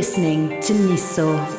listening to Niso.